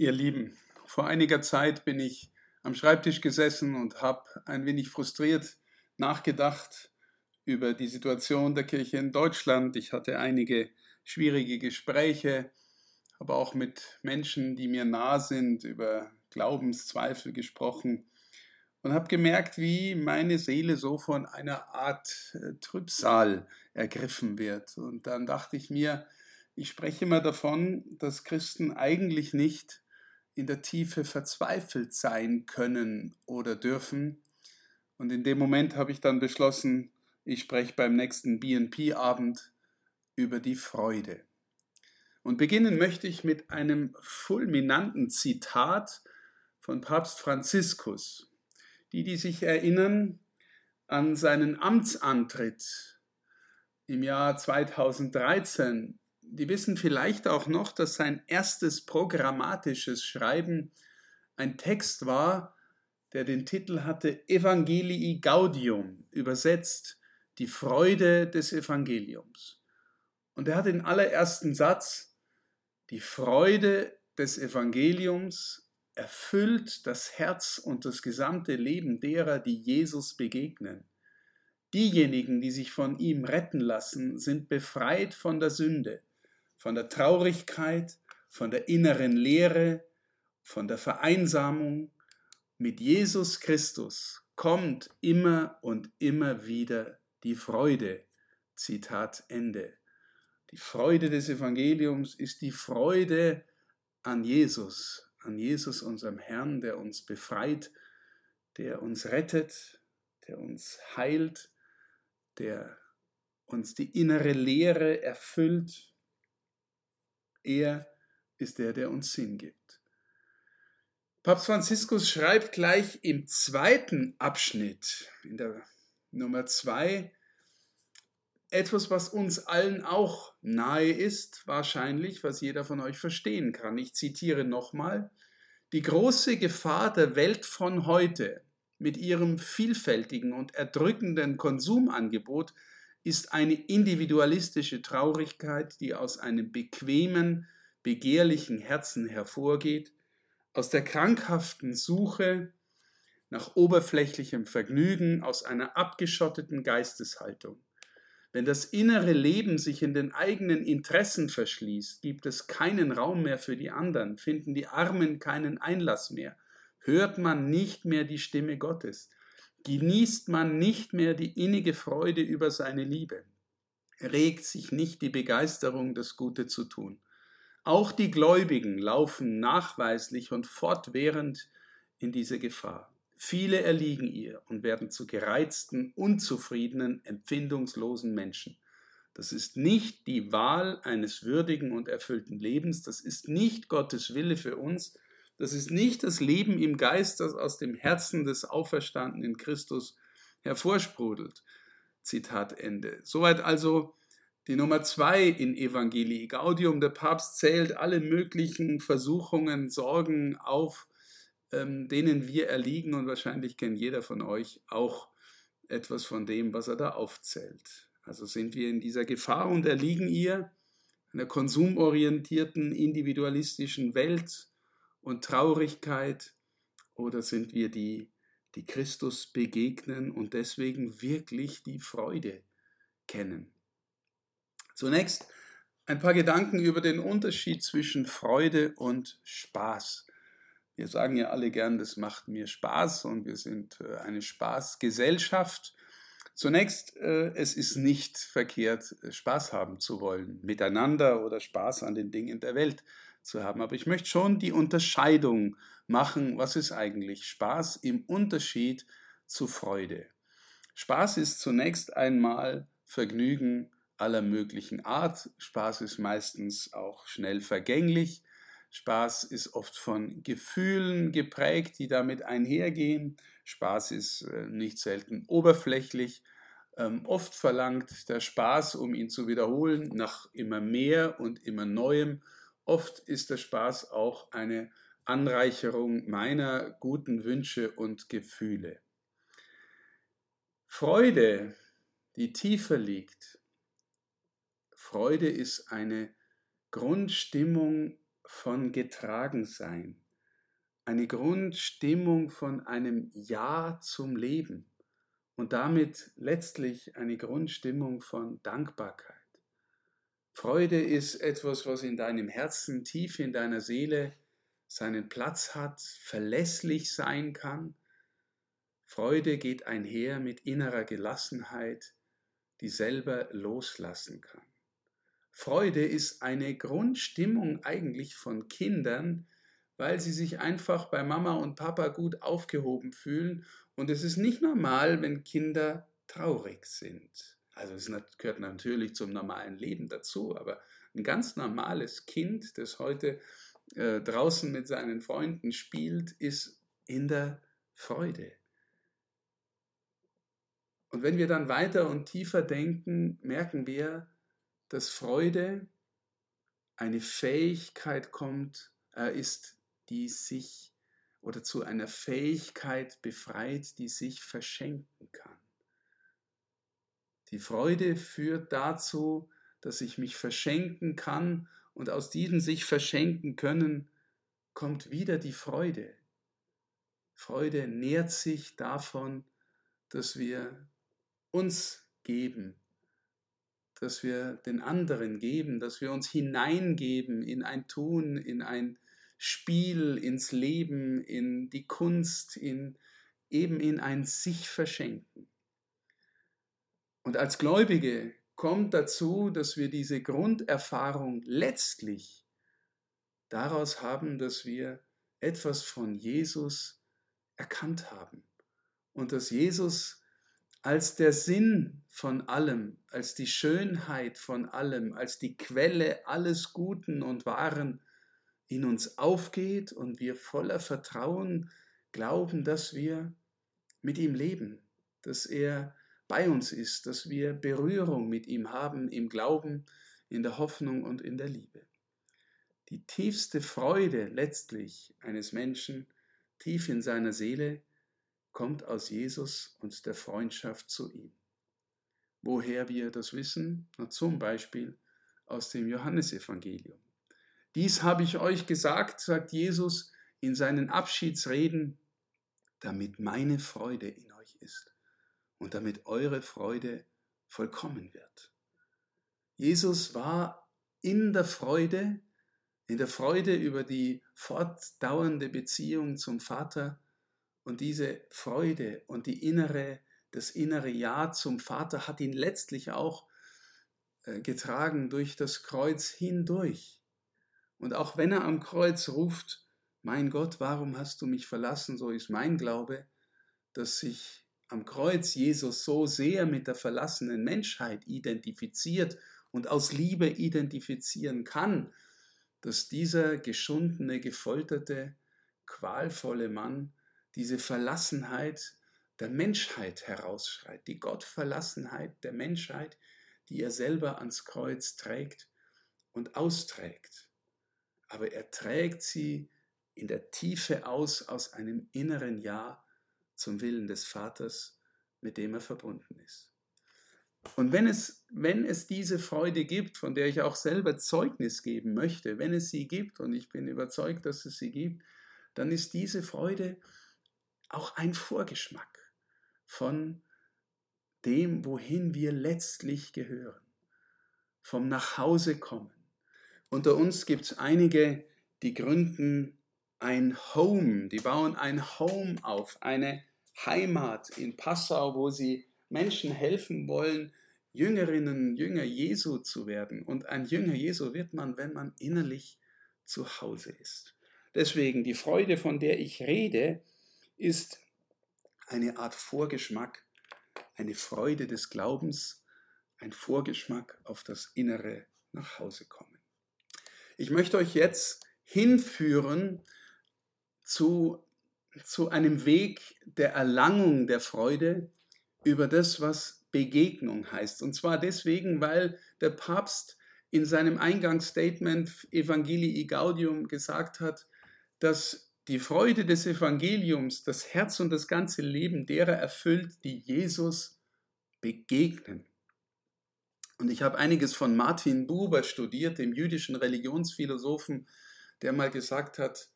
Ihr Lieben, vor einiger Zeit bin ich am Schreibtisch gesessen und habe ein wenig frustriert nachgedacht über die Situation der Kirche in Deutschland. Ich hatte einige schwierige Gespräche, aber auch mit Menschen, die mir nah sind, über Glaubenszweifel gesprochen und habe gemerkt, wie meine Seele so von einer Art äh, Trübsal ergriffen wird. Und dann dachte ich mir, ich spreche immer davon, dass Christen eigentlich nicht in der Tiefe verzweifelt sein können oder dürfen. Und in dem Moment habe ich dann beschlossen, ich spreche beim nächsten BNP-Abend über die Freude. Und beginnen möchte ich mit einem fulminanten Zitat von Papst Franziskus. Die, die sich erinnern an seinen Amtsantritt im Jahr 2013, die wissen vielleicht auch noch, dass sein erstes programmatisches Schreiben ein Text war, der den Titel hatte Evangelii Gaudium, übersetzt die Freude des Evangeliums. Und er hat den allerersten Satz, die Freude des Evangeliums erfüllt das Herz und das gesamte Leben derer, die Jesus begegnen. Diejenigen, die sich von ihm retten lassen, sind befreit von der Sünde von der Traurigkeit, von der inneren Leere, von der Vereinsamung. Mit Jesus Christus kommt immer und immer wieder die Freude. Zitat Ende. Die Freude des Evangeliums ist die Freude an Jesus, an Jesus unserem Herrn, der uns befreit, der uns rettet, der uns heilt, der uns die innere Leere erfüllt, er ist der, der uns Sinn gibt. Papst Franziskus schreibt gleich im zweiten Abschnitt, in der Nummer zwei, etwas, was uns allen auch nahe ist, wahrscheinlich, was jeder von euch verstehen kann. Ich zitiere nochmal, die große Gefahr der Welt von heute mit ihrem vielfältigen und erdrückenden Konsumangebot ist eine individualistische Traurigkeit, die aus einem bequemen, begehrlichen Herzen hervorgeht, aus der krankhaften Suche nach oberflächlichem Vergnügen, aus einer abgeschotteten Geisteshaltung. Wenn das innere Leben sich in den eigenen Interessen verschließt, gibt es keinen Raum mehr für die anderen, finden die Armen keinen Einlass mehr, hört man nicht mehr die Stimme Gottes genießt man nicht mehr die innige Freude über seine Liebe, regt sich nicht die Begeisterung, das Gute zu tun. Auch die Gläubigen laufen nachweislich und fortwährend in diese Gefahr. Viele erliegen ihr und werden zu gereizten, unzufriedenen, empfindungslosen Menschen. Das ist nicht die Wahl eines würdigen und erfüllten Lebens, das ist nicht Gottes Wille für uns, das ist nicht das Leben im Geist, das aus dem Herzen des Auferstandenen Christus hervorsprudelt. Zitat Ende. Soweit also die Nummer zwei in Evangelii Gaudium. Der Papst zählt alle möglichen Versuchungen, Sorgen auf, ähm, denen wir erliegen und wahrscheinlich kennt jeder von euch auch etwas von dem, was er da aufzählt. Also sind wir in dieser Gefahr und erliegen ihr, einer konsumorientierten, individualistischen Welt, und Traurigkeit oder sind wir die, die Christus begegnen und deswegen wirklich die Freude kennen? Zunächst ein paar Gedanken über den Unterschied zwischen Freude und Spaß. Wir sagen ja alle gern, das macht mir Spaß und wir sind äh, eine Spaßgesellschaft. Zunächst, äh, es ist nicht verkehrt, Spaß haben zu wollen, miteinander oder Spaß an den Dingen der Welt zu haben. Aber ich möchte schon die Unterscheidung machen, was ist eigentlich Spaß im Unterschied zu Freude. Spaß ist zunächst einmal Vergnügen aller möglichen Art. Spaß ist meistens auch schnell vergänglich. Spaß ist oft von Gefühlen geprägt, die damit einhergehen. Spaß ist äh, nicht selten oberflächlich. Ähm, oft verlangt der Spaß, um ihn zu wiederholen, nach immer mehr und immer Neuem Oft ist der Spaß auch eine Anreicherung meiner guten Wünsche und Gefühle. Freude, die tiefer liegt, Freude ist eine Grundstimmung von Getragensein, eine Grundstimmung von einem Ja zum Leben und damit letztlich eine Grundstimmung von Dankbarkeit. Freude ist etwas, was in deinem Herzen, tief in deiner Seele seinen Platz hat, verlässlich sein kann. Freude geht einher mit innerer Gelassenheit, die selber loslassen kann. Freude ist eine Grundstimmung eigentlich von Kindern, weil sie sich einfach bei Mama und Papa gut aufgehoben fühlen. Und es ist nicht normal, wenn Kinder traurig sind. Also es gehört natürlich zum normalen Leben dazu, aber ein ganz normales Kind, das heute äh, draußen mit seinen Freunden spielt, ist in der Freude. Und wenn wir dann weiter und tiefer denken, merken wir, dass Freude eine Fähigkeit kommt, äh, ist, die sich oder zu einer Fähigkeit befreit, die sich verschenken kann. Die Freude führt dazu, dass ich mich verschenken kann und aus diesem sich verschenken können kommt wieder die Freude. Freude nährt sich davon, dass wir uns geben, dass wir den anderen geben, dass wir uns hineingeben in ein Tun, in ein Spiel, ins Leben, in die Kunst, in eben in ein sich verschenken. Und als Gläubige kommt dazu, dass wir diese Grunderfahrung letztlich daraus haben, dass wir etwas von Jesus erkannt haben. Und dass Jesus als der Sinn von allem, als die Schönheit von allem, als die Quelle alles Guten und Wahren in uns aufgeht und wir voller Vertrauen glauben, dass wir mit ihm leben, dass er bei uns ist, dass wir Berührung mit ihm haben im Glauben, in der Hoffnung und in der Liebe. Die tiefste Freude letztlich eines Menschen, tief in seiner Seele, kommt aus Jesus und der Freundschaft zu ihm. Woher wir das wissen? Na, zum Beispiel aus dem Johannesevangelium. Dies habe ich euch gesagt, sagt Jesus in seinen Abschiedsreden, damit meine Freude in euch ist und damit eure Freude vollkommen wird. Jesus war in der Freude, in der Freude über die fortdauernde Beziehung zum Vater und diese Freude und die innere, das innere Ja zum Vater hat ihn letztlich auch äh, getragen durch das Kreuz hindurch. Und auch wenn er am Kreuz ruft, mein Gott, warum hast du mich verlassen, so ist mein Glaube, dass sich am Kreuz Jesus so sehr mit der verlassenen Menschheit identifiziert und aus Liebe identifizieren kann, dass dieser geschundene, gefolterte, qualvolle Mann diese Verlassenheit der Menschheit herausschreit, die Gottverlassenheit der Menschheit, die er selber ans Kreuz trägt und austrägt. Aber er trägt sie in der Tiefe aus, aus einem inneren Ja zum Willen des Vaters, mit dem er verbunden ist. Und wenn es, wenn es diese Freude gibt, von der ich auch selber Zeugnis geben möchte, wenn es sie gibt, und ich bin überzeugt, dass es sie gibt, dann ist diese Freude auch ein Vorgeschmack von dem, wohin wir letztlich gehören, vom Nachhausekommen. Unter uns gibt es einige, die gründen ein Home, die bauen ein Home auf, eine Heimat in Passau, wo sie Menschen helfen wollen, Jüngerinnen, Jünger Jesu zu werden. Und ein Jünger Jesu wird man, wenn man innerlich zu Hause ist. Deswegen die Freude, von der ich rede, ist eine Art Vorgeschmack, eine Freude des Glaubens, ein Vorgeschmack auf das innere Nachhausekommen. Ich möchte euch jetzt hinführen zu, zu einem Weg der Erlangung der Freude über das, was Begegnung heißt. Und zwar deswegen, weil der Papst in seinem Eingangsstatement Evangelii Gaudium gesagt hat, dass die Freude des Evangeliums das Herz und das ganze Leben derer erfüllt, die Jesus begegnen. Und ich habe einiges von Martin Buber studiert, dem jüdischen Religionsphilosophen, der mal gesagt hat,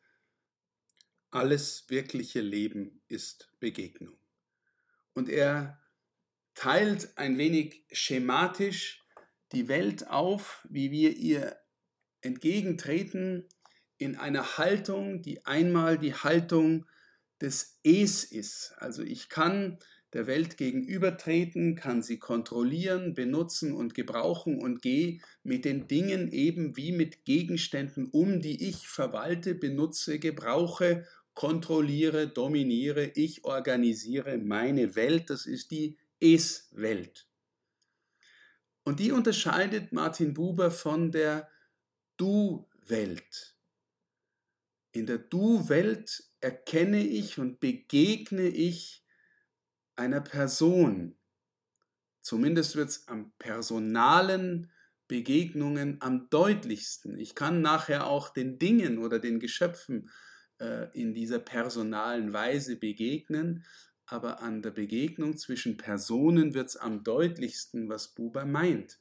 alles wirkliche Leben ist Begegnung. Und er teilt ein wenig schematisch die Welt auf, wie wir ihr entgegentreten in einer Haltung, die einmal die Haltung des Es ist. Also ich kann der Welt gegenübertreten, kann sie kontrollieren, benutzen und gebrauchen und gehe mit den Dingen eben wie mit Gegenständen um, die ich verwalte, benutze, gebrauche, kontrolliere, dominiere, ich organisiere meine Welt, das ist die Es-Welt. Und die unterscheidet Martin Buber von der Du-Welt. In der Du-Welt erkenne ich und begegne ich einer Person. Zumindest wird es am personalen Begegnungen am deutlichsten. Ich kann nachher auch den Dingen oder den Geschöpfen äh, in dieser personalen Weise begegnen, aber an der Begegnung zwischen Personen wird es am deutlichsten, was Buber meint.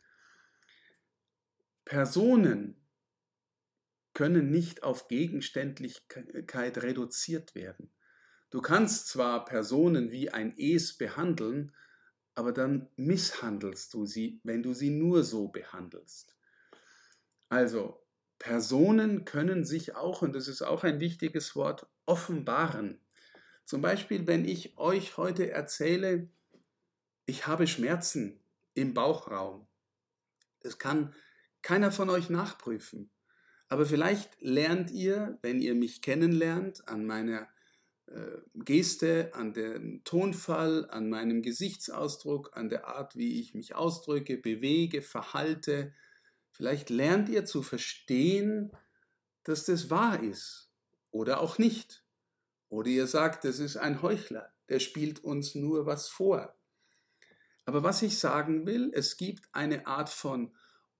Personen können nicht auf Gegenständlichkeit reduziert werden. Du kannst zwar Personen wie ein Es behandeln, aber dann misshandelst du sie, wenn du sie nur so behandelst. Also, Personen können sich auch, und das ist auch ein wichtiges Wort, offenbaren. Zum Beispiel, wenn ich euch heute erzähle, ich habe Schmerzen im Bauchraum. Das kann keiner von euch nachprüfen. Aber vielleicht lernt ihr, wenn ihr mich kennenlernt, an meiner äh, Geste, an dem Tonfall, an meinem Gesichtsausdruck, an der Art, wie ich mich ausdrücke, bewege, verhalte. Vielleicht lernt ihr zu verstehen, dass das wahr ist oder auch nicht. Oder ihr sagt, das ist ein Heuchler, der spielt uns nur was vor. Aber was ich sagen will, es gibt eine Art von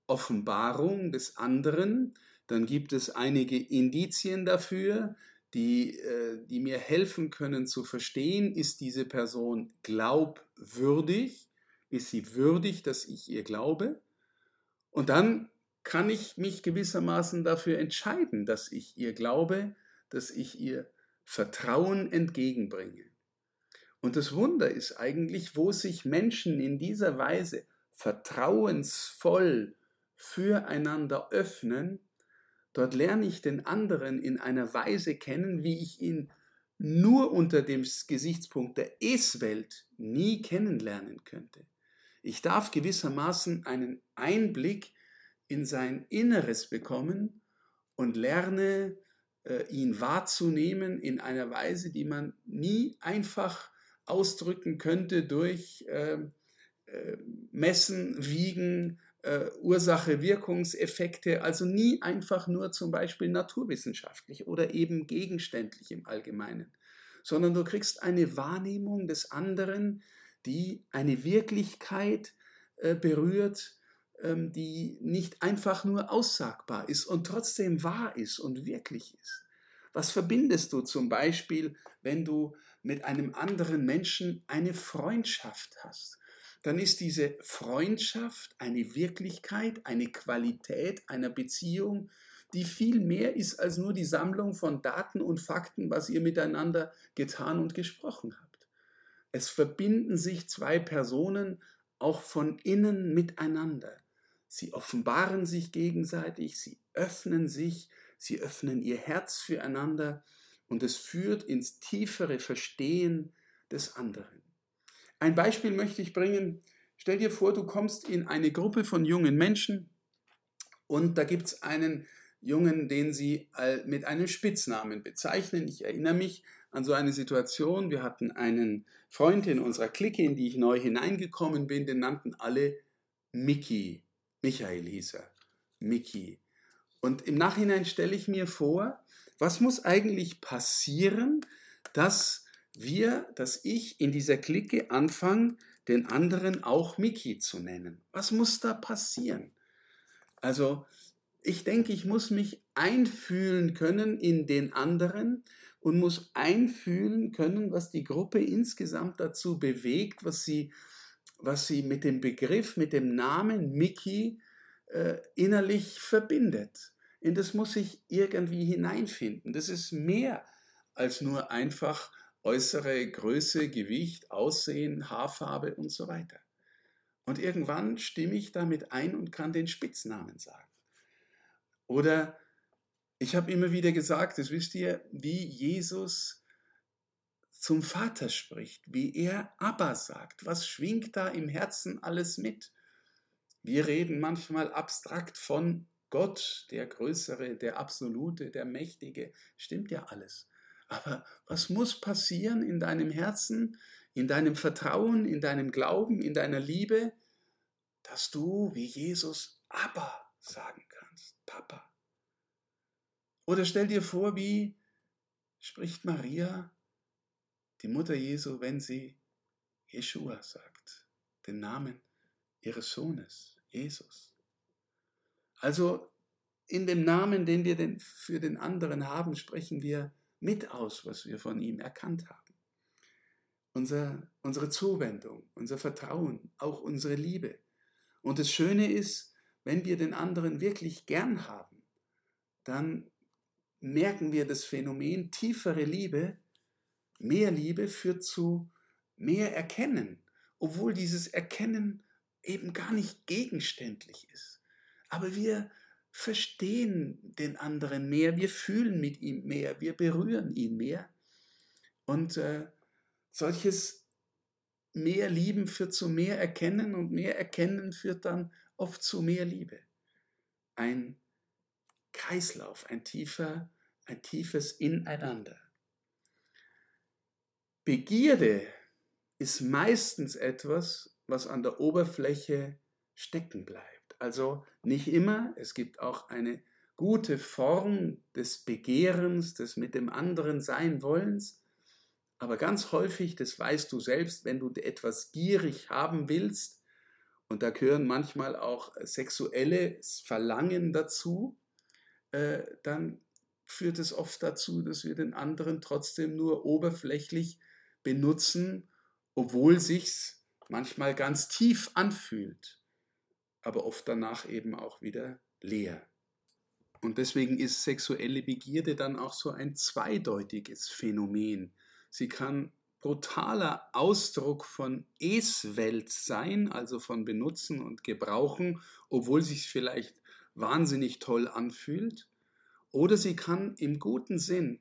Offenbarung des anderen, dann gibt es einige Indizien dafür, die, äh, die mir helfen können zu verstehen, ist diese Person glaubwürdig, ist sie würdig, dass ich ihr glaube. Und dann kann ich mich gewissermaßen dafür entscheiden, dass ich ihr glaube, dass ich ihr Vertrauen entgegenbringe. Und das Wunder ist eigentlich, wo sich Menschen in dieser Weise vertrauensvoll füreinander öffnen, Dort lerne ich den anderen in einer Weise kennen, wie ich ihn nur unter dem Gesichtspunkt der Es-Welt nie kennenlernen könnte. Ich darf gewissermaßen einen Einblick in sein Inneres bekommen und lerne, äh, ihn wahrzunehmen in einer Weise, die man nie einfach ausdrücken könnte durch äh, äh, Messen, Wiegen, äh, Ursache-Wirkungseffekte, also nie einfach nur zum Beispiel naturwissenschaftlich oder eben gegenständlich im Allgemeinen, sondern du kriegst eine Wahrnehmung des anderen, die eine Wirklichkeit äh, berührt, ähm, die nicht einfach nur aussagbar ist und trotzdem wahr ist und wirklich ist. Was verbindest du zum Beispiel, wenn du mit einem anderen Menschen eine Freundschaft hast? dann ist diese Freundschaft eine Wirklichkeit, eine Qualität einer Beziehung, die viel mehr ist als nur die Sammlung von Daten und Fakten, was ihr miteinander getan und gesprochen habt. Es verbinden sich zwei Personen auch von innen miteinander. Sie offenbaren sich gegenseitig, sie öffnen sich, sie öffnen ihr Herz füreinander und es führt ins tiefere Verstehen des anderen. Ein Beispiel möchte ich bringen. Stell dir vor, du kommst in eine Gruppe von jungen Menschen und da gibt es einen Jungen, den sie mit einem Spitznamen bezeichnen. Ich erinnere mich an so eine Situation. Wir hatten einen Freund in unserer Clique, in die ich neu hineingekommen bin, den nannten alle Mickey. Michael hieß er. Mickey. Und im Nachhinein stelle ich mir vor, was muss eigentlich passieren, dass wir, dass ich in dieser Clique anfange, den anderen auch Mickey zu nennen. Was muss da passieren? Also, ich denke, ich muss mich einfühlen können in den anderen und muss einfühlen können, was die Gruppe insgesamt dazu bewegt, was sie, was sie mit dem Begriff, mit dem Namen Mickey äh, innerlich verbindet. in das muss ich irgendwie hineinfinden. Das ist mehr als nur einfach äußere Größe, Gewicht, Aussehen, Haarfarbe und so weiter. Und irgendwann stimme ich damit ein und kann den Spitznamen sagen. Oder ich habe immer wieder gesagt, das wisst ihr, wie Jesus zum Vater spricht, wie er Abba sagt. Was schwingt da im Herzen alles mit? Wir reden manchmal abstrakt von Gott, der Größere, der Absolute, der Mächtige. Stimmt ja alles. Aber was muss passieren in deinem Herzen, in deinem Vertrauen, in deinem Glauben, in deiner Liebe, dass du wie Jesus Abba sagen kannst, Papa. Oder stell dir vor, wie spricht Maria, die Mutter Jesu, wenn sie Jeshua sagt, den Namen ihres Sohnes, Jesus. Also in dem Namen, den wir denn für den anderen haben, sprechen wir mit aus, was wir von ihm erkannt haben. Unser, unsere Zuwendung, unser Vertrauen, auch unsere Liebe. Und das Schöne ist, wenn wir den anderen wirklich gern haben, dann merken wir das Phänomen tiefere Liebe, mehr Liebe führt zu mehr Erkennen, obwohl dieses Erkennen eben gar nicht gegenständlich ist. Aber wir verstehen den anderen mehr, wir fühlen mit ihm mehr, wir berühren ihn mehr. Und äh, solches mehr Lieben führt zu mehr Erkennen und mehr Erkennen führt dann oft zu mehr Liebe. Ein Kreislauf, ein tiefer, ein tiefes Ineinander. Begierde ist meistens etwas, was an der Oberfläche stecken bleibt. Also nicht immer, es gibt auch eine gute Form des Begehrens, des mit dem anderen sein wollens, aber ganz häufig, das weißt du selbst, wenn du etwas gierig haben willst, und da gehören manchmal auch sexuelles Verlangen dazu, äh, dann führt es oft dazu, dass wir den anderen trotzdem nur oberflächlich benutzen, obwohl sich's manchmal ganz tief anfühlt aber oft danach eben auch wieder leer. Und deswegen ist sexuelle Begierde dann auch so ein zweideutiges Phänomen. Sie kann brutaler Ausdruck von Es-Welt sein, also von Benutzen und Gebrauchen, obwohl sich vielleicht wahnsinnig toll anfühlt. Oder sie kann im guten Sinn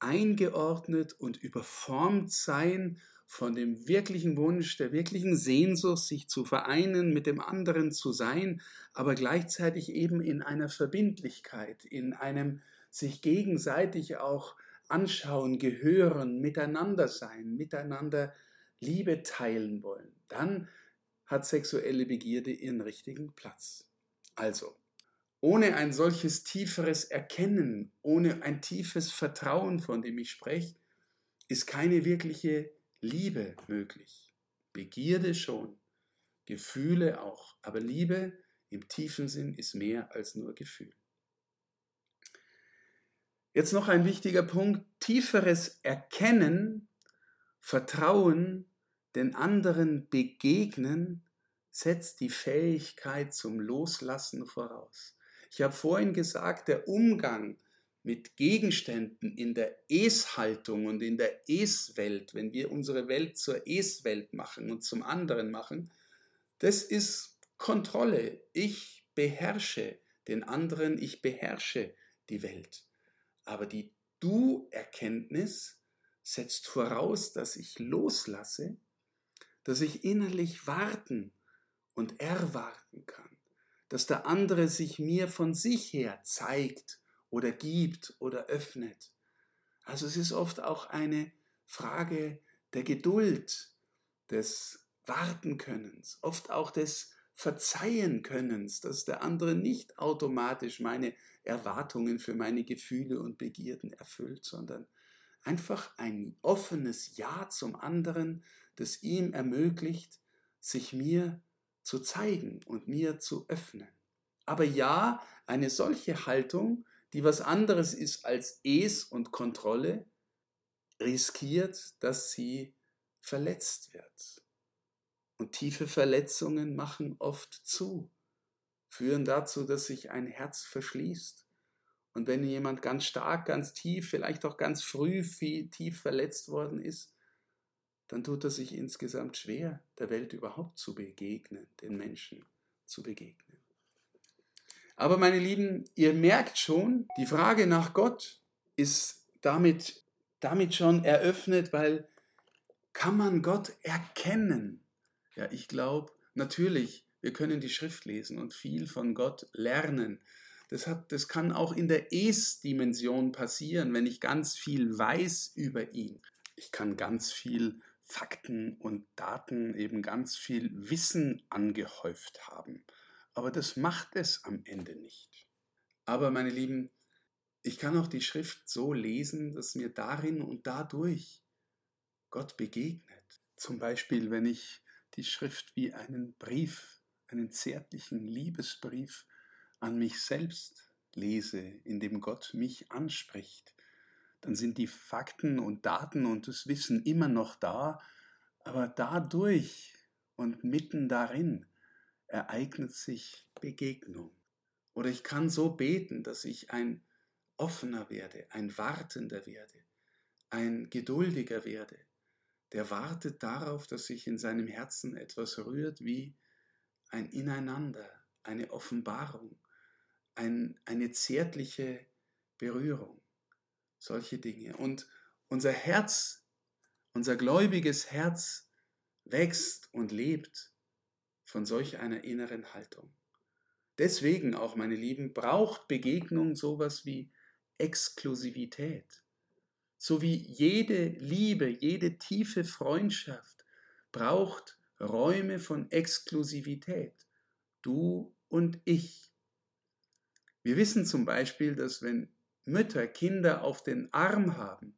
eingeordnet und überformt sein von dem wirklichen Wunsch, der wirklichen Sehnsucht, sich zu vereinen, mit dem anderen zu sein, aber gleichzeitig eben in einer Verbindlichkeit, in einem sich gegenseitig auch anschauen, gehören, miteinander sein, miteinander Liebe teilen wollen. Dann hat sexuelle Begierde ihren richtigen Platz. Also, ohne ein solches tieferes Erkennen, ohne ein tiefes Vertrauen, von dem ich spreche, ist keine wirkliche Liebe möglich. Begierde schon, Gefühle auch, aber Liebe im tiefen Sinn ist mehr als nur Gefühl. Jetzt noch ein wichtiger Punkt, tieferes Erkennen, Vertrauen, den anderen begegnen, setzt die Fähigkeit zum Loslassen voraus. Ich habe vorhin gesagt, der Umgang mit Gegenständen in der Es-Haltung und in der Es-Welt, wenn wir unsere Welt zur Es-Welt machen und zum anderen machen, das ist Kontrolle. Ich beherrsche den anderen, ich beherrsche die Welt. Aber die Du-Erkenntnis setzt voraus, dass ich loslasse, dass ich innerlich warten und erwarten kann, dass der andere sich mir von sich her zeigt oder gibt oder öffnet. Also es ist oft auch eine Frage der Geduld, des Wartenkönnens, oft auch des Verzeihenkönnens, dass der andere nicht automatisch meine Erwartungen für meine Gefühle und Begierden erfüllt, sondern einfach ein offenes Ja zum anderen, das ihm ermöglicht, sich mir zu zeigen und mir zu öffnen. Aber ja, eine solche Haltung die was anderes ist als Es und Kontrolle, riskiert, dass sie verletzt wird. Und tiefe Verletzungen machen oft zu, führen dazu, dass sich ein Herz verschließt Und wenn jemand ganz stark, ganz tief, vielleicht auch ganz früh viel, tief verletzt worden ist, dann tut er sich insgesamt schwer, der Welt überhaupt zu begegnen, den Menschen zu begegnen. Aber meine Lieben, ihr merkt schon, die Frage nach Gott ist damit, damit schon eröffnet, weil kann man Gott erkennen? Ja, ich glaube, natürlich, wir können die Schrift lesen und viel von Gott lernen. Das, hat, das kann auch in der Es-Dimension passieren, wenn ich ganz viel weiß über ihn. Ich kann ganz viel Fakten und Daten, eben ganz viel Wissen angehäuft haben. Aber das macht es am Ende nicht. Aber meine Lieben, ich kann auch die Schrift so lesen, dass mir darin und dadurch Gott begegnet. Zum Beispiel, wenn ich die Schrift wie einen Brief, einen zärtlichen Liebesbrief an mich selbst lese, in dem Gott mich anspricht, dann sind die Fakten und Daten und das Wissen immer noch da, aber dadurch und mitten darin ereignet sich Begegnung. Oder ich kann so beten, dass ich ein offener werde, ein wartender werde, ein geduldiger werde, der wartet darauf, dass sich in seinem Herzen etwas rührt wie ein Ineinander, eine Offenbarung, ein, eine zärtliche Berührung solche Dinge. Und unser Herz, unser gläubiges Herz wächst und lebt von solch einer inneren Haltung. Deswegen auch, meine Lieben, braucht Begegnung sowas wie Exklusivität. So wie jede Liebe, jede tiefe Freundschaft braucht Räume von Exklusivität. Du und ich. Wir wissen zum Beispiel, dass wenn Mütter Kinder auf den Arm haben,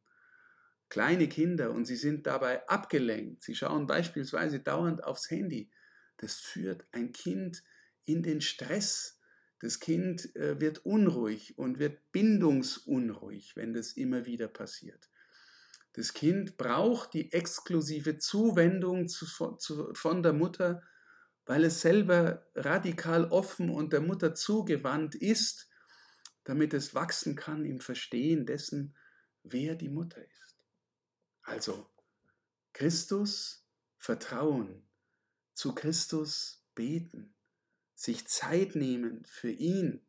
kleine Kinder, und sie sind dabei abgelenkt, sie schauen beispielsweise dauernd aufs Handy, das führt ein Kind in den Stress. Das Kind äh, wird unruhig und wird bindungsunruhig, wenn das immer wieder passiert. Das Kind braucht die exklusive Zuwendung zu, zu, von der Mutter, weil es selber radikal offen und der Mutter zugewandt ist damit es wachsen kann im Verstehen dessen, wer die Mutter ist. Also Christus vertrauen, zu Christus beten, sich Zeit nehmen für ihn,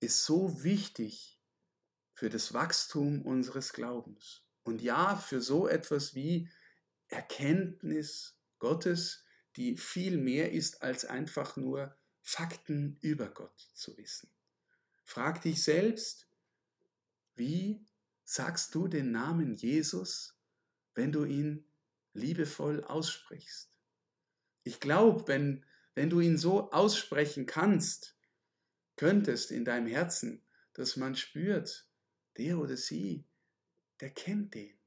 ist so wichtig für das Wachstum unseres Glaubens. Und ja, für so etwas wie Erkenntnis Gottes, die viel mehr ist als einfach nur Fakten über Gott zu wissen. Frag dich selbst, wie sagst du den Namen Jesus, wenn du ihn liebevoll aussprichst? Ich glaube, wenn, wenn du ihn so aussprechen kannst, könntest in deinem Herzen, dass man spürt, der oder sie, der kennt den.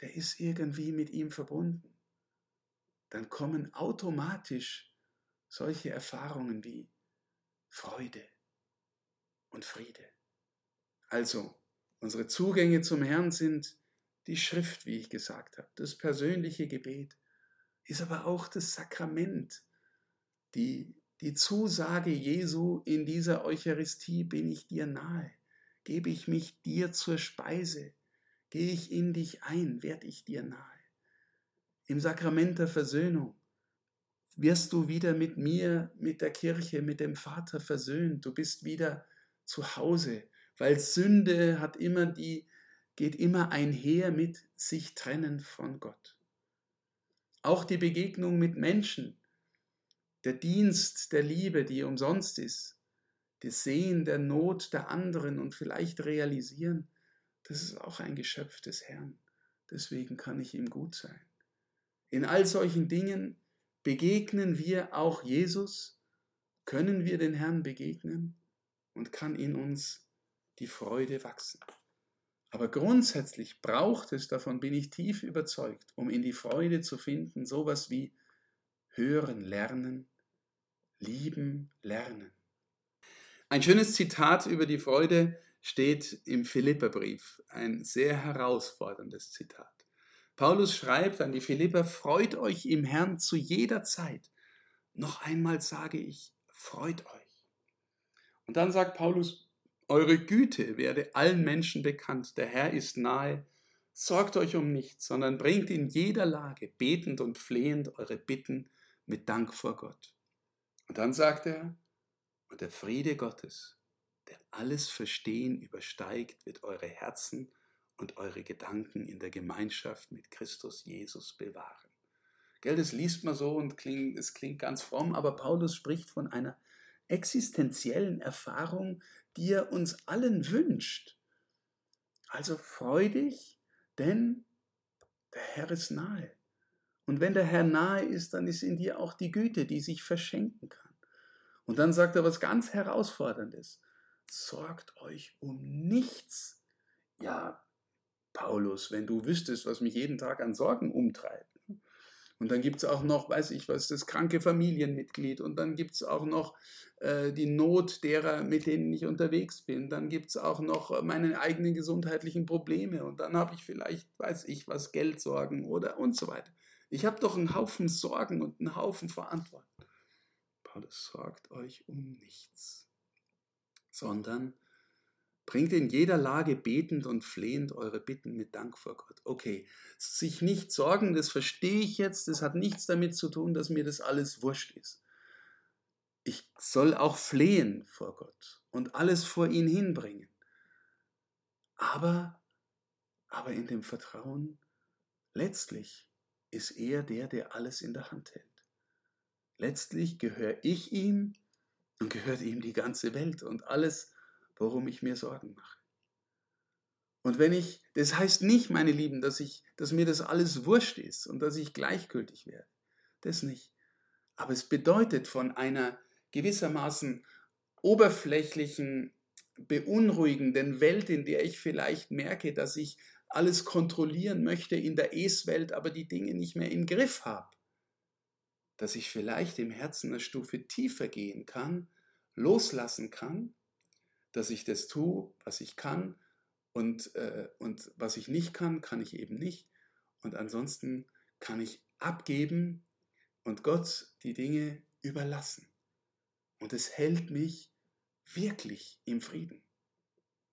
Der ist irgendwie mit ihm verbunden. Dann kommen automatisch solche Erfahrungen wie Freude, und Friede. Also, unsere Zugänge zum Herrn sind die Schrift, wie ich gesagt habe, das persönliche Gebet, ist aber auch das Sakrament, die, die Zusage Jesu in dieser Eucharistie, bin ich dir nahe, gebe ich mich dir zur Speise, gehe ich in dich ein, werde ich dir nahe. Im Sakrament der Versöhnung wirst du wieder mit mir, mit der Kirche, mit dem Vater versöhnt, du bist wieder zu Hause, weil Sünde hat immer die, geht immer einher mit sich trennen von Gott. Auch die Begegnung mit Menschen, der Dienst der Liebe, die umsonst ist, das Sehen der Not der anderen und vielleicht realisieren, das ist auch ein Geschöpf des Herrn. Deswegen kann ich ihm gut sein. In all solchen Dingen begegnen wir auch Jesus, können wir den Herrn begegnen und kann in uns die Freude wachsen. Aber grundsätzlich braucht es, davon bin ich tief überzeugt, um in die Freude zu finden, sowas wie hören, lernen, lieben, lernen. Ein schönes Zitat über die Freude steht im Philipperbrief, ein sehr herausforderndes Zitat. Paulus schreibt an die Philipper, freut euch im Herrn zu jeder Zeit. Noch einmal sage ich, freut euch. Und dann sagt Paulus, Eure Güte werde allen Menschen bekannt. Der Herr ist nahe. Sorgt euch um nichts, sondern bringt in jeder Lage betend und flehend eure Bitten mit Dank vor Gott. Und dann sagt er, und der Friede Gottes, der alles Verstehen übersteigt, wird eure Herzen und eure Gedanken in der Gemeinschaft mit Christus Jesus bewahren. Gell, das liest man so und klingt, es klingt ganz fromm, aber Paulus spricht von einer existenziellen Erfahrung, die er uns allen wünscht. Also freu dich, denn der Herr ist nahe. Und wenn der Herr nahe ist, dann ist in dir auch die Güte, die sich verschenken kann. Und dann sagt er was ganz Herausforderndes. Sorgt euch um nichts. Ja, Paulus, wenn du wüsstest, was mich jeden Tag an Sorgen umtreibt. Und dann gibt es auch noch, weiß ich was, das kranke Familienmitglied. Und dann gibt es auch noch die Not derer, mit denen ich unterwegs bin. Dann gibt es auch noch meine eigenen gesundheitlichen Probleme. Und dann habe ich vielleicht, weiß ich was, Geldsorgen oder und so weiter. Ich habe doch einen Haufen Sorgen und einen Haufen Verantwortung. Paulus sorgt euch um nichts, sondern Bringt in jeder Lage betend und flehend eure Bitten mit Dank vor Gott. Okay, sich nicht sorgen, das verstehe ich jetzt, das hat nichts damit zu tun, dass mir das alles wurscht ist. Ich soll auch flehen vor Gott und alles vor ihn hinbringen. Aber, aber in dem Vertrauen, letztlich ist er der, der alles in der Hand hält. Letztlich gehöre ich ihm und gehört ihm die ganze Welt und alles, worum ich mir Sorgen mache. Und wenn ich, das heißt nicht, meine Lieben, dass ich, dass mir das alles wurscht ist und dass ich gleichgültig werde. Das nicht. Aber es bedeutet von einer gewissermaßen oberflächlichen, beunruhigenden Welt, in der ich vielleicht merke, dass ich alles kontrollieren möchte in der Es-Welt, aber die Dinge nicht mehr im Griff habe, dass ich vielleicht im Herzen eine Stufe tiefer gehen kann, loslassen kann dass ich das tue, was ich kann und, äh, und was ich nicht kann, kann ich eben nicht. Und ansonsten kann ich abgeben und Gott die Dinge überlassen. Und es hält mich wirklich im Frieden.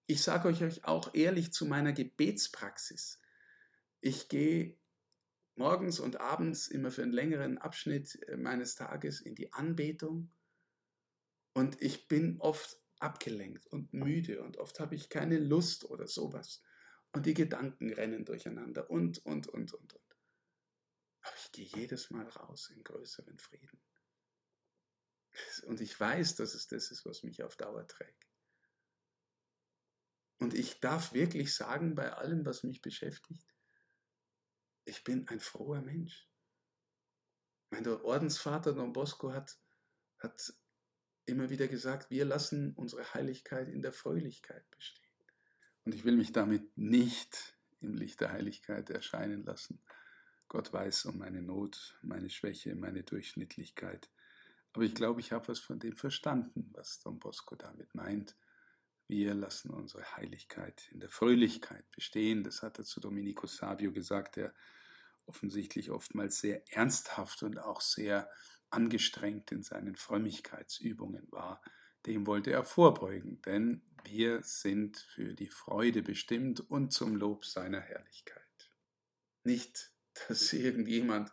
Ich sage euch auch ehrlich zu meiner Gebetspraxis. Ich gehe morgens und abends immer für einen längeren Abschnitt äh, meines Tages in die Anbetung und ich bin oft abgelenkt und müde und oft habe ich keine Lust oder sowas. Und die Gedanken rennen durcheinander und, und, und, und, und. Aber ich gehe jedes Mal raus in größeren Frieden. Und ich weiß, dass es das ist, was mich auf Dauer trägt. Und ich darf wirklich sagen, bei allem, was mich beschäftigt, ich bin ein froher Mensch. Mein Ordensvater Don Bosco hat, hat immer wieder gesagt, wir lassen unsere Heiligkeit in der Fröhlichkeit bestehen. Und ich will mich damit nicht im Licht der Heiligkeit erscheinen lassen. Gott weiß um meine Not, meine Schwäche, meine Durchschnittlichkeit. Aber ich glaube, ich habe was von dem verstanden, was Don Bosco damit meint. Wir lassen unsere Heiligkeit in der Fröhlichkeit bestehen. Das hat er zu Domenico Savio gesagt, der offensichtlich oftmals sehr ernsthaft und auch sehr angestrengt in seinen Frömmigkeitsübungen war, dem wollte er vorbeugen, denn wir sind für die Freude bestimmt und zum Lob seiner Herrlichkeit. Nicht, dass irgendjemand,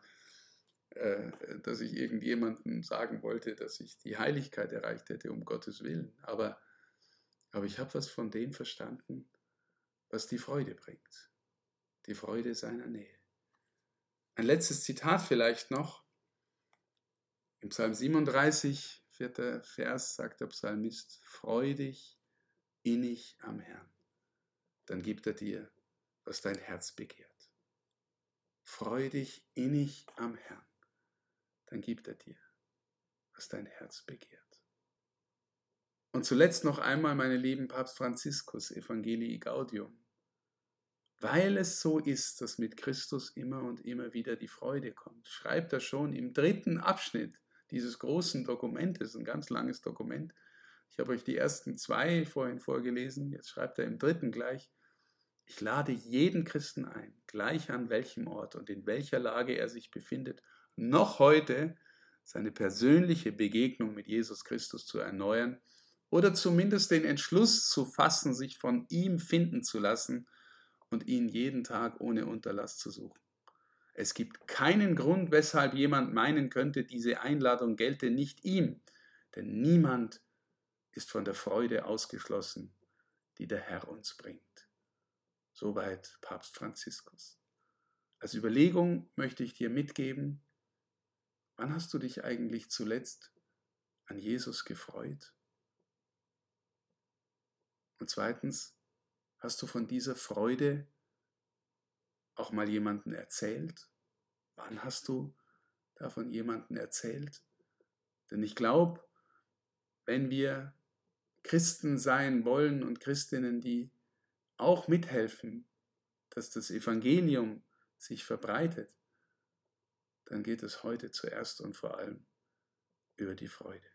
dass ich irgendjemandem sagen wollte, dass ich die Heiligkeit erreicht hätte, um Gottes Willen, aber, aber ich habe was von dem verstanden, was die Freude bringt, die Freude seiner Nähe. Ein letztes Zitat vielleicht noch. Im Psalm 37, vierter Vers, sagt der Psalmist, freu dich innig am Herrn, dann gibt er dir, was dein Herz begehrt. Freu dich innig am Herrn, dann gibt er dir, was dein Herz begehrt. Und zuletzt noch einmal, meine lieben Papst Franziskus, Evangelii Gaudium. Weil es so ist, dass mit Christus immer und immer wieder die Freude kommt, schreibt er schon im dritten Abschnitt dieses großen Dokumentes, ein ganz langes Dokument. Ich habe euch die ersten zwei vorhin vorgelesen, jetzt schreibt er im dritten gleich. Ich lade jeden Christen ein, gleich an welchem Ort und in welcher Lage er sich befindet, noch heute seine persönliche Begegnung mit Jesus Christus zu erneuern oder zumindest den Entschluss zu fassen, sich von ihm finden zu lassen und ihn jeden Tag ohne Unterlass zu suchen. Es gibt keinen Grund, weshalb jemand meinen könnte, diese Einladung gelte nicht ihm, denn niemand ist von der Freude ausgeschlossen, die der Herr uns bringt. Soweit Papst Franziskus. Als Überlegung möchte ich dir mitgeben, wann hast du dich eigentlich zuletzt an Jesus gefreut? Und zweitens, hast du von dieser Freude auch mal jemanden erzählt? Wann hast du davon jemanden erzählt? Denn ich glaube, wenn wir Christen sein wollen und Christinnen, die auch mithelfen, dass das Evangelium sich verbreitet, dann geht es heute zuerst und vor allem über die Freude.